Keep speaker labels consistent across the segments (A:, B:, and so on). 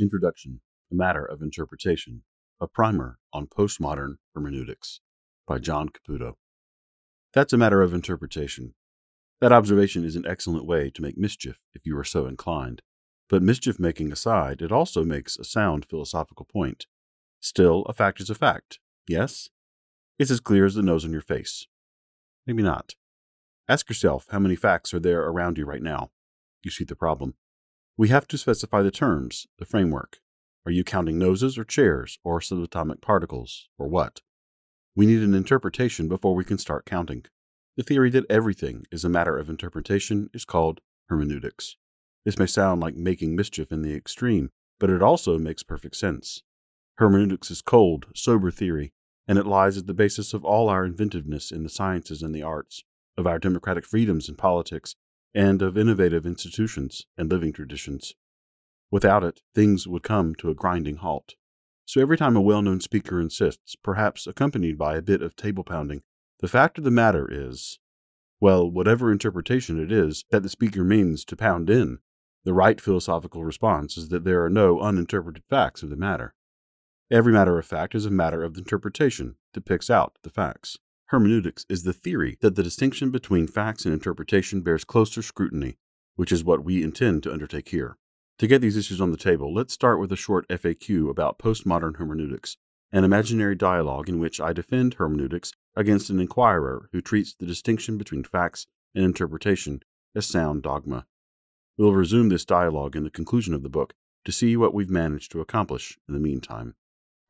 A: Introduction A Matter of Interpretation, a primer on postmodern hermeneutics by John Caputo. That's a matter of interpretation. That observation is an excellent way to make mischief if you are so inclined. But mischief making aside, it also makes a sound philosophical point. Still, a fact is a fact. Yes? It's as clear as the nose on your face. Maybe not. Ask yourself how many facts are there around you right now. You see the problem. We have to specify the terms, the framework. Are you counting noses or chairs or subatomic particles or what? We need an interpretation before we can start counting. The theory that everything is a matter of interpretation is called hermeneutics. This may sound like making mischief in the extreme, but it also makes perfect sense. Hermeneutics is cold, sober theory, and it lies at the basis of all our inventiveness in the sciences and the arts of our democratic freedoms in politics, and of innovative institutions and living traditions. Without it, things would come to a grinding halt. So every time a well known speaker insists, perhaps accompanied by a bit of table pounding, the fact of the matter is, well, whatever interpretation it is that the speaker means to pound in, the right philosophical response is that there are no uninterpreted facts of the matter. Every matter of fact is a matter of interpretation that picks out the facts. Hermeneutics is the theory that the distinction between facts and interpretation bears closer scrutiny, which is what we intend to undertake here. To get these issues on the table, let's start with a short FAQ about postmodern hermeneutics, an imaginary dialogue in which I defend hermeneutics against an inquirer who treats the distinction between facts and interpretation as sound dogma. We'll resume this dialogue in the conclusion of the book to see what we've managed to accomplish in the meantime.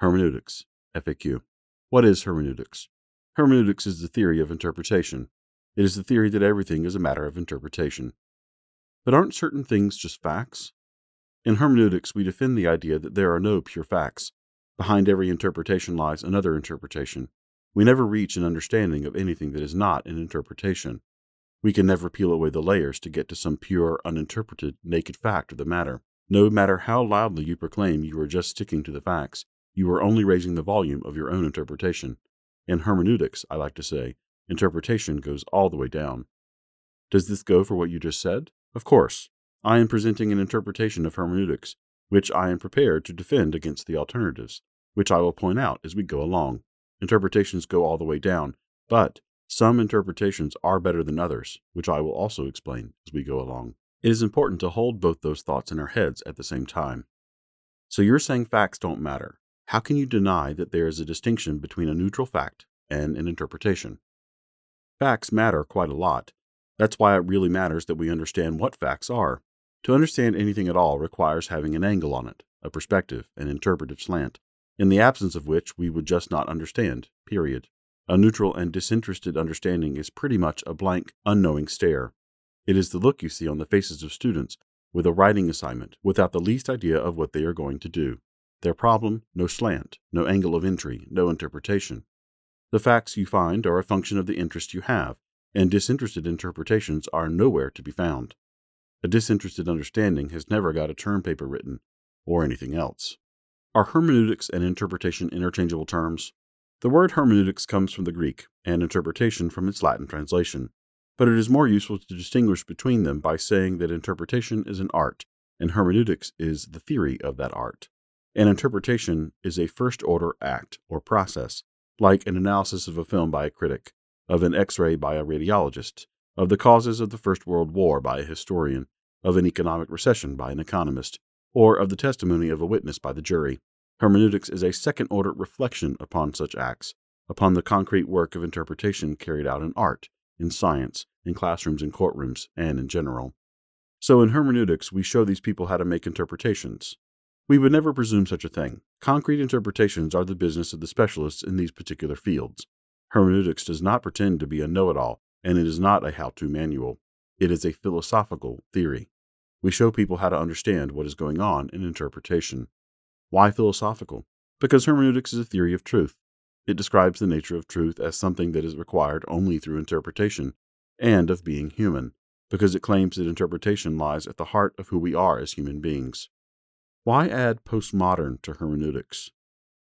A: Hermeneutics, FAQ. What is hermeneutics? Hermeneutics is the theory of interpretation. It is the theory that everything is a matter of interpretation. But aren't certain things just facts? In hermeneutics, we defend the idea that there are no pure facts. Behind every interpretation lies another interpretation. We never reach an understanding of anything that is not an interpretation. We can never peel away the layers to get to some pure, uninterpreted, naked fact of the matter. No matter how loudly you proclaim you are just sticking to the facts, you are only raising the volume of your own interpretation. In hermeneutics, I like to say, interpretation goes all the way down. Does this go for what you just said? Of course. I am presenting an interpretation of hermeneutics, which I am prepared to defend against the alternatives, which I will point out as we go along. Interpretations go all the way down, but some interpretations are better than others, which I will also explain as we go along. It is important to hold both those thoughts in our heads at the same time. So you're saying facts don't matter. How can you deny that there is a distinction between a neutral fact and an interpretation? Facts matter quite a lot. That's why it really matters that we understand what facts are. To understand anything at all requires having an angle on it, a perspective, an interpretive slant, in the absence of which we would just not understand, period. A neutral and disinterested understanding is pretty much a blank, unknowing stare. It is the look you see on the faces of students with a writing assignment without the least idea of what they are going to do. Their problem, no slant, no angle of entry, no interpretation. The facts you find are a function of the interest you have, and disinterested interpretations are nowhere to be found. A disinterested understanding has never got a term paper written, or anything else. Are hermeneutics and interpretation interchangeable terms? The word hermeneutics comes from the Greek, and interpretation from its Latin translation, but it is more useful to distinguish between them by saying that interpretation is an art, and hermeneutics is the theory of that art. An interpretation is a first order act or process, like an analysis of a film by a critic, of an x ray by a radiologist, of the causes of the First World War by a historian, of an economic recession by an economist, or of the testimony of a witness by the jury. Hermeneutics is a second order reflection upon such acts, upon the concrete work of interpretation carried out in art, in science, in classrooms and courtrooms, and in general. So in hermeneutics, we show these people how to make interpretations. We would never presume such a thing. Concrete interpretations are the business of the specialists in these particular fields. Hermeneutics does not pretend to be a know it all, and it is not a how to manual. It is a philosophical theory. We show people how to understand what is going on in interpretation. Why philosophical? Because hermeneutics is a theory of truth. It describes the nature of truth as something that is required only through interpretation, and of being human, because it claims that interpretation lies at the heart of who we are as human beings. Why add postmodern to hermeneutics?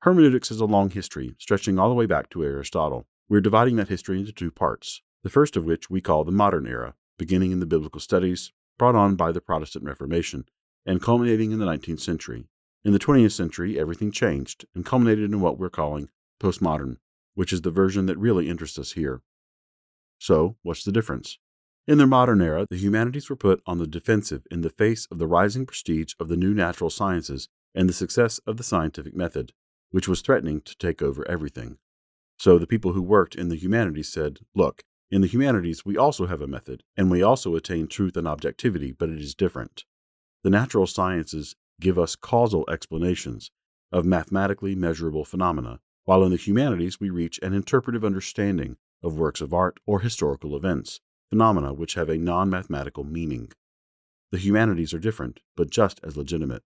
A: Hermeneutics has a long history, stretching all the way back to Aristotle. We're dividing that history into two parts, the first of which we call the modern era, beginning in the biblical studies, brought on by the Protestant Reformation, and culminating in the 19th century. In the 20th century, everything changed and culminated in what we're calling postmodern, which is the version that really interests us here. So, what's the difference? In their modern era, the humanities were put on the defensive in the face of the rising prestige of the new natural sciences and the success of the scientific method, which was threatening to take over everything. So the people who worked in the humanities said, Look, in the humanities, we also have a method, and we also attain truth and objectivity, but it is different. The natural sciences give us causal explanations of mathematically measurable phenomena, while in the humanities we reach an interpretive understanding of works of art or historical events, phenomena which have a non mathematical meaning. The humanities are different, but just as legitimate.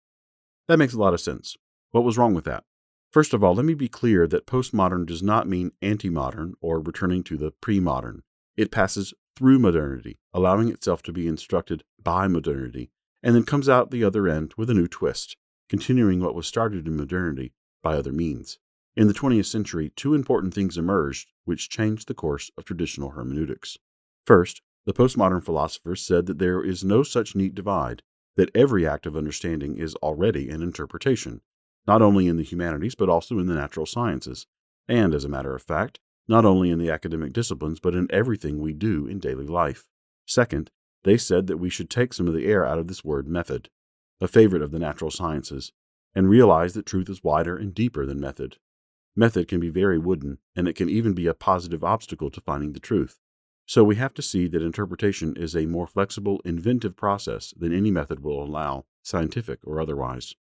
A: That makes a lot of sense. What was wrong with that? First of all, let me be clear that postmodern does not mean anti modern or returning to the pre modern. It passes through modernity, allowing itself to be instructed by modernity, and then comes out the other end with a new twist, continuing what was started in modernity by other means. In the 20th century, two important things emerged which changed the course of traditional hermeneutics. First, the postmodern philosophers said that there is no such neat divide, that every act of understanding is already an interpretation, not only in the humanities but also in the natural sciences, and, as a matter of fact, not only in the academic disciplines but in everything we do in daily life. Second, they said that we should take some of the air out of this word method, a favorite of the natural sciences, and realize that truth is wider and deeper than method. Method can be very wooden, and it can even be a positive obstacle to finding the truth. So we have to see that interpretation is a more flexible, inventive process than any method will allow, scientific or otherwise.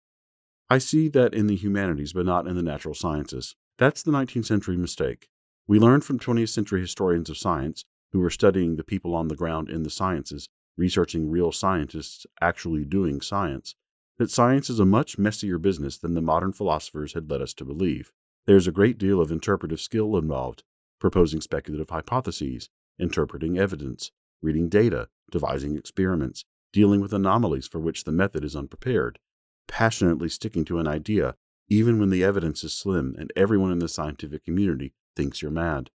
A: I see that in the humanities, but not in the natural sciences. That's the 19th century mistake. We learned from 20th century historians of science, who were studying the people on the ground in the sciences, researching real scientists actually doing science, that science is a much messier business than the modern philosophers had led us to believe. There's a great deal of interpretive skill involved, proposing speculative hypotheses, interpreting evidence, reading data, devising experiments, dealing with anomalies for which the method is unprepared, passionately sticking to an idea even when the evidence is slim and everyone in the scientific community thinks you're mad.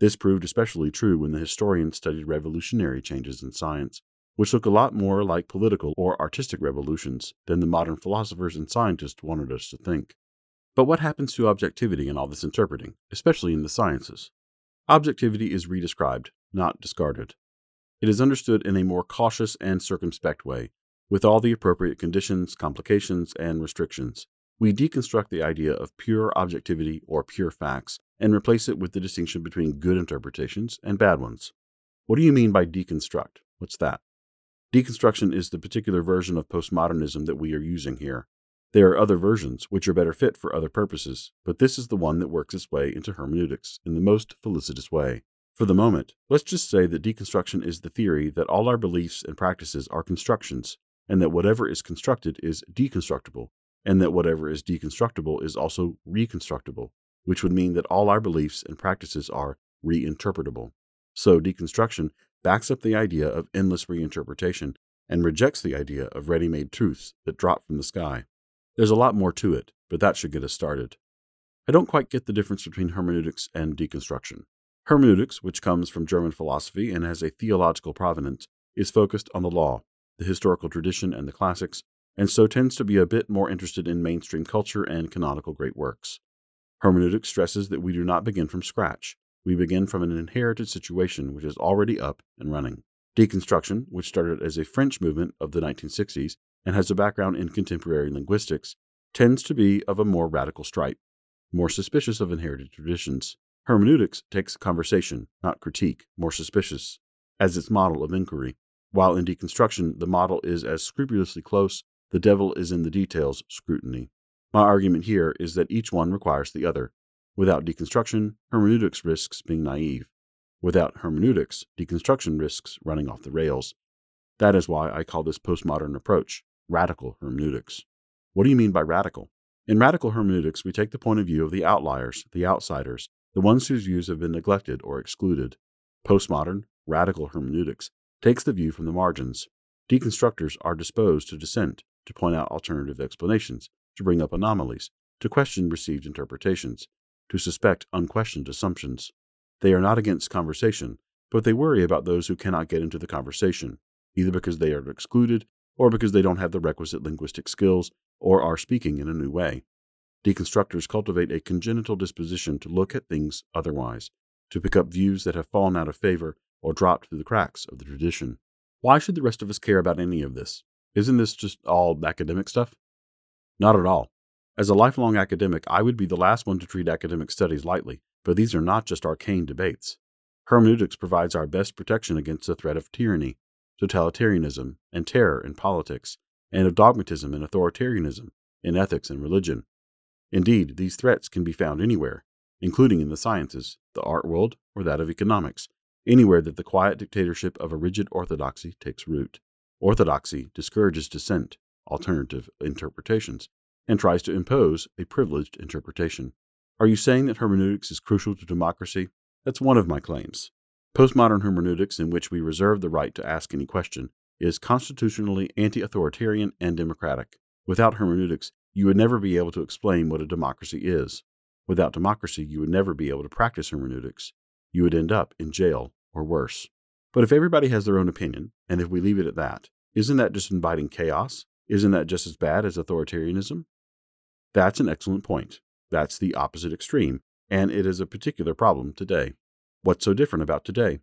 A: This proved especially true when the historians studied revolutionary changes in science, which look a lot more like political or artistic revolutions than the modern philosophers and scientists wanted us to think. But what happens to objectivity in all this interpreting, especially in the sciences? Objectivity is redescribed, not discarded. It is understood in a more cautious and circumspect way, with all the appropriate conditions, complications, and restrictions. We deconstruct the idea of pure objectivity or pure facts and replace it with the distinction between good interpretations and bad ones. What do you mean by deconstruct? What's that? Deconstruction is the particular version of postmodernism that we are using here. There are other versions which are better fit for other purposes, but this is the one that works its way into hermeneutics in the most felicitous way. For the moment, let's just say that deconstruction is the theory that all our beliefs and practices are constructions, and that whatever is constructed is deconstructible, and that whatever is deconstructible is also reconstructible, which would mean that all our beliefs and practices are reinterpretable. So, deconstruction backs up the idea of endless reinterpretation and rejects the idea of ready made truths that drop from the sky. There's a lot more to it, but that should get us started. I don't quite get the difference between hermeneutics and deconstruction. Hermeneutics, which comes from German philosophy and has a theological provenance, is focused on the law, the historical tradition, and the classics, and so tends to be a bit more interested in mainstream culture and canonical great works. Hermeneutics stresses that we do not begin from scratch. We begin from an inherited situation which is already up and running. Deconstruction, which started as a French movement of the 1960s, and has a background in contemporary linguistics, tends to be of a more radical stripe, more suspicious of inherited traditions. Hermeneutics takes conversation, not critique, more suspicious, as its model of inquiry, while in deconstruction the model is as scrupulously close, the devil is in the details scrutiny. My argument here is that each one requires the other. Without deconstruction, hermeneutics risks being naive. Without hermeneutics, deconstruction risks running off the rails. That is why I call this postmodern approach radical hermeneutics. What do you mean by radical? In radical hermeneutics, we take the point of view of the outliers, the outsiders, the ones whose views have been neglected or excluded. Postmodern, radical hermeneutics takes the view from the margins. Deconstructors are disposed to dissent, to point out alternative explanations, to bring up anomalies, to question received interpretations, to suspect unquestioned assumptions. They are not against conversation, but they worry about those who cannot get into the conversation, either because they are excluded or because they don't have the requisite linguistic skills or are speaking in a new way. Deconstructors cultivate a congenital disposition to look at things otherwise, to pick up views that have fallen out of favor or dropped through the cracks of the tradition. Why should the rest of us care about any of this? Isn't this just all academic stuff? Not at all. As a lifelong academic, I would be the last one to treat academic studies lightly, but these are not just arcane debates. Hermeneutics provides our best protection against the threat of tyranny, totalitarianism, and terror in politics, and of dogmatism and authoritarianism in ethics and religion. Indeed, these threats can be found anywhere, including in the sciences, the art world, or that of economics, anywhere that the quiet dictatorship of a rigid orthodoxy takes root. Orthodoxy discourages dissent, alternative interpretations, and tries to impose a privileged interpretation. Are you saying that hermeneutics is crucial to democracy? That's one of my claims. Postmodern hermeneutics, in which we reserve the right to ask any question, is constitutionally anti authoritarian and democratic. Without hermeneutics, you would never be able to explain what a democracy is. Without democracy, you would never be able to practice hermeneutics. You would end up in jail or worse. But if everybody has their own opinion, and if we leave it at that, isn't that just inviting chaos? Isn't that just as bad as authoritarianism? That's an excellent point. That's the opposite extreme, and it is a particular problem today. What's so different about today?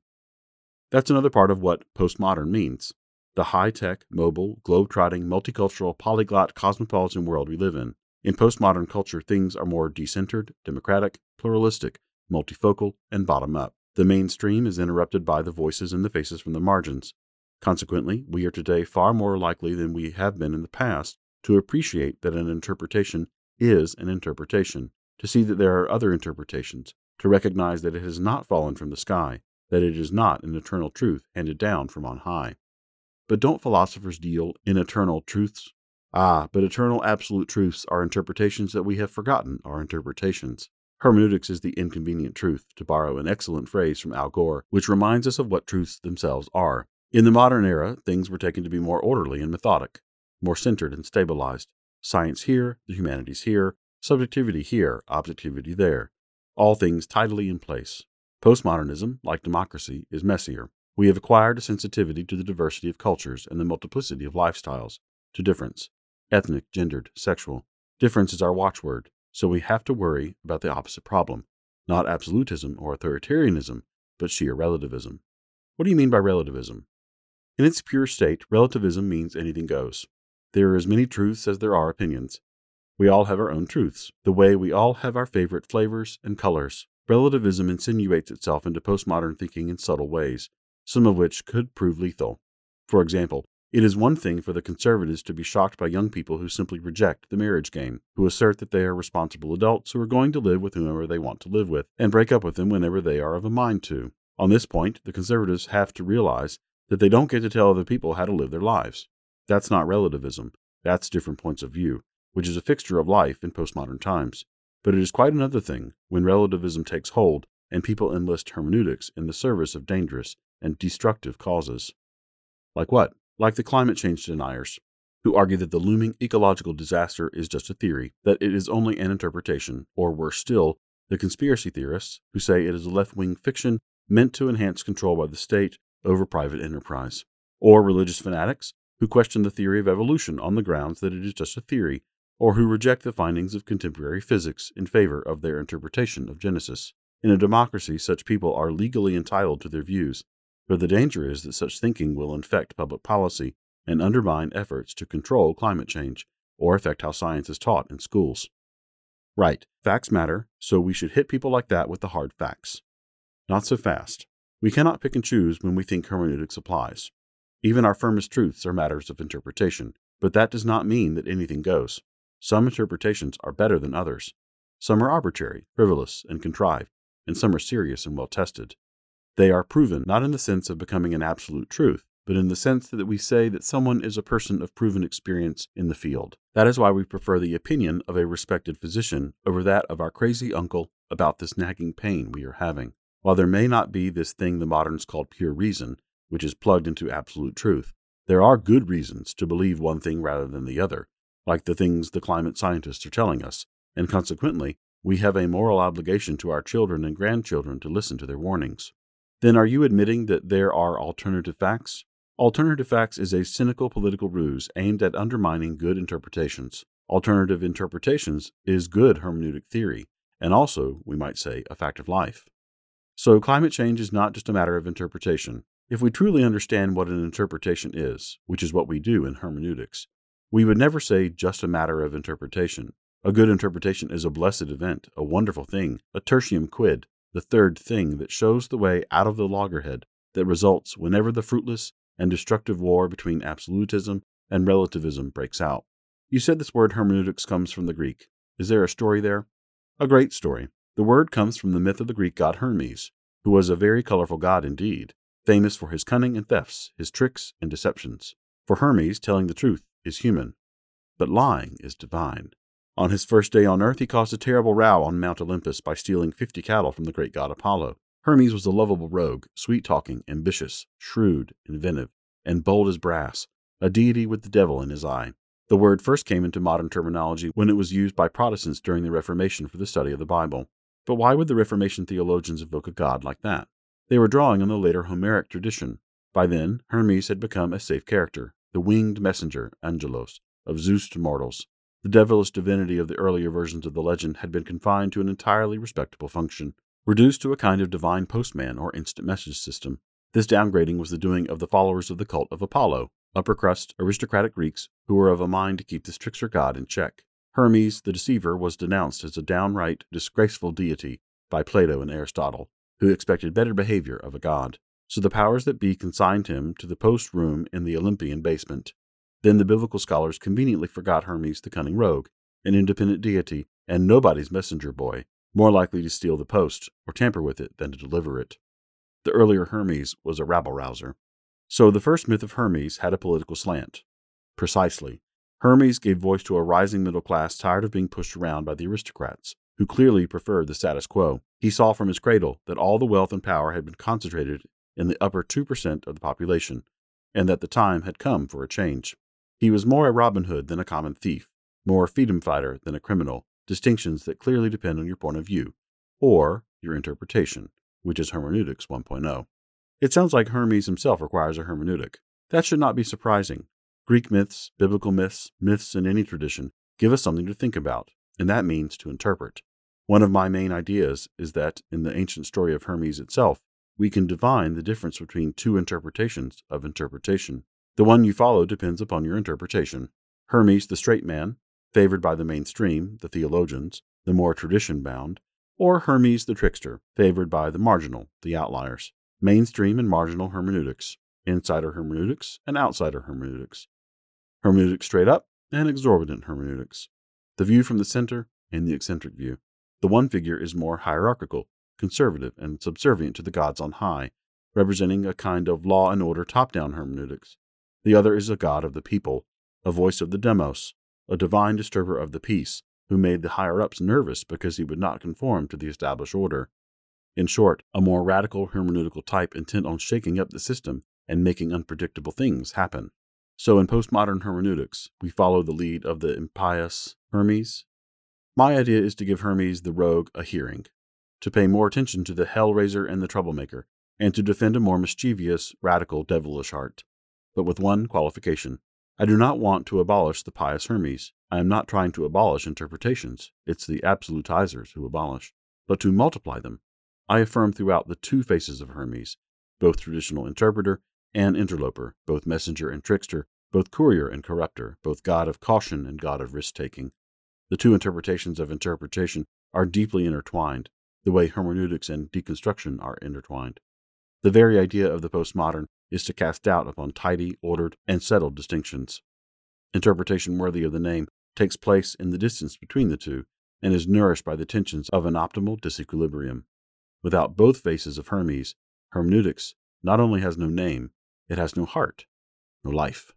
A: That's another part of what postmodern means the high tech, mobile, globe-trotting, multicultural, polyglot, cosmopolitan world we live in. In postmodern culture, things are more decentered, democratic, pluralistic, multifocal, and bottom up. The mainstream is interrupted by the voices and the faces from the margins. Consequently, we are today far more likely than we have been in the past to appreciate that an interpretation is an interpretation, to see that there are other interpretations, to recognize that it has not fallen from the sky, that it is not an eternal truth handed down from on high. But don't philosophers deal in eternal truths? Ah, but eternal absolute truths are interpretations that we have forgotten are interpretations. Hermeneutics is the inconvenient truth, to borrow an excellent phrase from Al Gore, which reminds us of what truths themselves are. In the modern era, things were taken to be more orderly and methodic, more centered and stabilized. Science here, the humanities here, subjectivity here, objectivity there. All things tidily in place. Postmodernism, like democracy, is messier. We have acquired a sensitivity to the diversity of cultures and the multiplicity of lifestyles, to difference ethnic, gendered, sexual. Difference is our watchword, so we have to worry about the opposite problem not absolutism or authoritarianism, but sheer relativism. What do you mean by relativism? In its pure state, relativism means anything goes. There are as many truths as there are opinions. We all have our own truths, the way we all have our favorite flavors and colors. Relativism insinuates itself into postmodern thinking in subtle ways, some of which could prove lethal. For example, it is one thing for the conservatives to be shocked by young people who simply reject the marriage game, who assert that they are responsible adults who are going to live with whomever they want to live with and break up with them whenever they are of a mind to. On this point, the conservatives have to realize that they don't get to tell other people how to live their lives. That's not relativism, that's different points of view, which is a fixture of life in postmodern times. But it is quite another thing when relativism takes hold and people enlist hermeneutics in the service of dangerous and destructive causes. Like what? Like the climate change deniers, who argue that the looming ecological disaster is just a theory, that it is only an interpretation, or worse still, the conspiracy theorists, who say it is a left wing fiction meant to enhance control by the state over private enterprise, or religious fanatics who question the theory of evolution on the grounds that it is just a theory, or who reject the findings of contemporary physics in favor of their interpretation of Genesis. In a democracy, such people are legally entitled to their views, but the danger is that such thinking will infect public policy and undermine efforts to control climate change or affect how science is taught in schools. Right, facts matter, so we should hit people like that with the hard facts. Not so fast. We cannot pick and choose when we think hermeneutics applies. Even our firmest truths are matters of interpretation, but that does not mean that anything goes. Some interpretations are better than others. Some are arbitrary, frivolous, and contrived, and some are serious and well tested. They are proven not in the sense of becoming an absolute truth, but in the sense that we say that someone is a person of proven experience in the field. That is why we prefer the opinion of a respected physician over that of our crazy uncle about this nagging pain we are having. While there may not be this thing the moderns call pure reason, which is plugged into absolute truth, there are good reasons to believe one thing rather than the other, like the things the climate scientists are telling us, and consequently, we have a moral obligation to our children and grandchildren to listen to their warnings. Then are you admitting that there are alternative facts? Alternative facts is a cynical political ruse aimed at undermining good interpretations. alternative interpretations is good hermeneutic theory, and also, we might say, a fact of life. So, climate change is not just a matter of interpretation. If we truly understand what an interpretation is, which is what we do in hermeneutics, we would never say just a matter of interpretation. A good interpretation is a blessed event, a wonderful thing, a tertium quid, the third thing that shows the way out of the loggerhead that results whenever the fruitless and destructive war between absolutism and relativism breaks out. You said this word hermeneutics comes from the Greek. Is there a story there? A great story. The word comes from the myth of the Greek god Hermes, who was a very colorful god indeed famous for his cunning and thefts, his tricks and deceptions. For Hermes, telling the truth is human, but lying is divine. On his first day on earth, he caused a terrible row on Mount Olympus by stealing fifty cattle from the great god Apollo. Hermes was a lovable rogue, sweet talking, ambitious, shrewd, inventive, and bold as brass, a deity with the devil in his eye. The word first came into modern terminology when it was used by Protestants during the Reformation for the study of the Bible. But why would the Reformation theologians invoke a god like that? They were drawing on the later Homeric tradition. By then, Hermes had become a safe character, the winged messenger, Angelos, of Zeus to mortals. The devilish divinity of the earlier versions of the legend had been confined to an entirely respectable function, reduced to a kind of divine postman or instant message system. This downgrading was the doing of the followers of the cult of Apollo, upper crust, aristocratic Greeks who were of a mind to keep this trickster god in check. Hermes the deceiver was denounced as a downright disgraceful deity by Plato and Aristotle, who expected better behavior of a god. So the powers that be consigned him to the post room in the Olympian basement. Then the biblical scholars conveniently forgot Hermes the cunning rogue, an independent deity, and nobody's messenger boy, more likely to steal the post or tamper with it than to deliver it. The earlier Hermes was a rabble rouser. So the first myth of Hermes had a political slant. Precisely. Hermes gave voice to a rising middle class tired of being pushed around by the aristocrats, who clearly preferred the status quo. He saw from his cradle that all the wealth and power had been concentrated in the upper 2% of the population, and that the time had come for a change. He was more a Robin Hood than a common thief, more a freedom fighter than a criminal, distinctions that clearly depend on your point of view, or your interpretation, which is hermeneutics 1.0. It sounds like Hermes himself requires a hermeneutic. That should not be surprising. Greek myths, biblical myths, myths in any tradition give us something to think about, and that means to interpret. One of my main ideas is that in the ancient story of Hermes itself, we can divine the difference between two interpretations of interpretation. The one you follow depends upon your interpretation. Hermes, the straight man, favored by the mainstream, the theologians, the more tradition bound, or Hermes the trickster, favored by the marginal, the outliers. Mainstream and marginal hermeneutics, insider hermeneutics and outsider hermeneutics. Hermeneutics straight up and exorbitant hermeneutics the view from the center, and the eccentric view. The one figure is more hierarchical, conservative, and subservient to the gods on high, representing a kind of law and order top down hermeneutics. The other is a god of the people, a voice of the demos, a divine disturber of the peace, who made the higher ups nervous because he would not conform to the established order. In short, a more radical hermeneutical type intent on shaking up the system and making unpredictable things happen. So in postmodern hermeneutics, we follow the lead of the impious Hermes. My idea is to give Hermes the rogue a hearing, to pay more attention to the hellraiser and the troublemaker, and to defend a more mischievous, radical, devilish heart. But with one qualification. I do not want to abolish the pious Hermes. I am not trying to abolish interpretations. It's the absolutizers who abolish, but to multiply them. I affirm throughout the two faces of Hermes, both traditional interpreter and interloper, both messenger and trickster, both courier and corrupter, both god of caution and god of risk taking. The two interpretations of interpretation are deeply intertwined, the way hermeneutics and deconstruction are intertwined. The very idea of the postmodern is to cast doubt upon tidy, ordered, and settled distinctions. Interpretation worthy of the name takes place in the distance between the two and is nourished by the tensions of an optimal disequilibrium. Without both faces of Hermes, hermeneutics not only has no name, it has no heart, no life.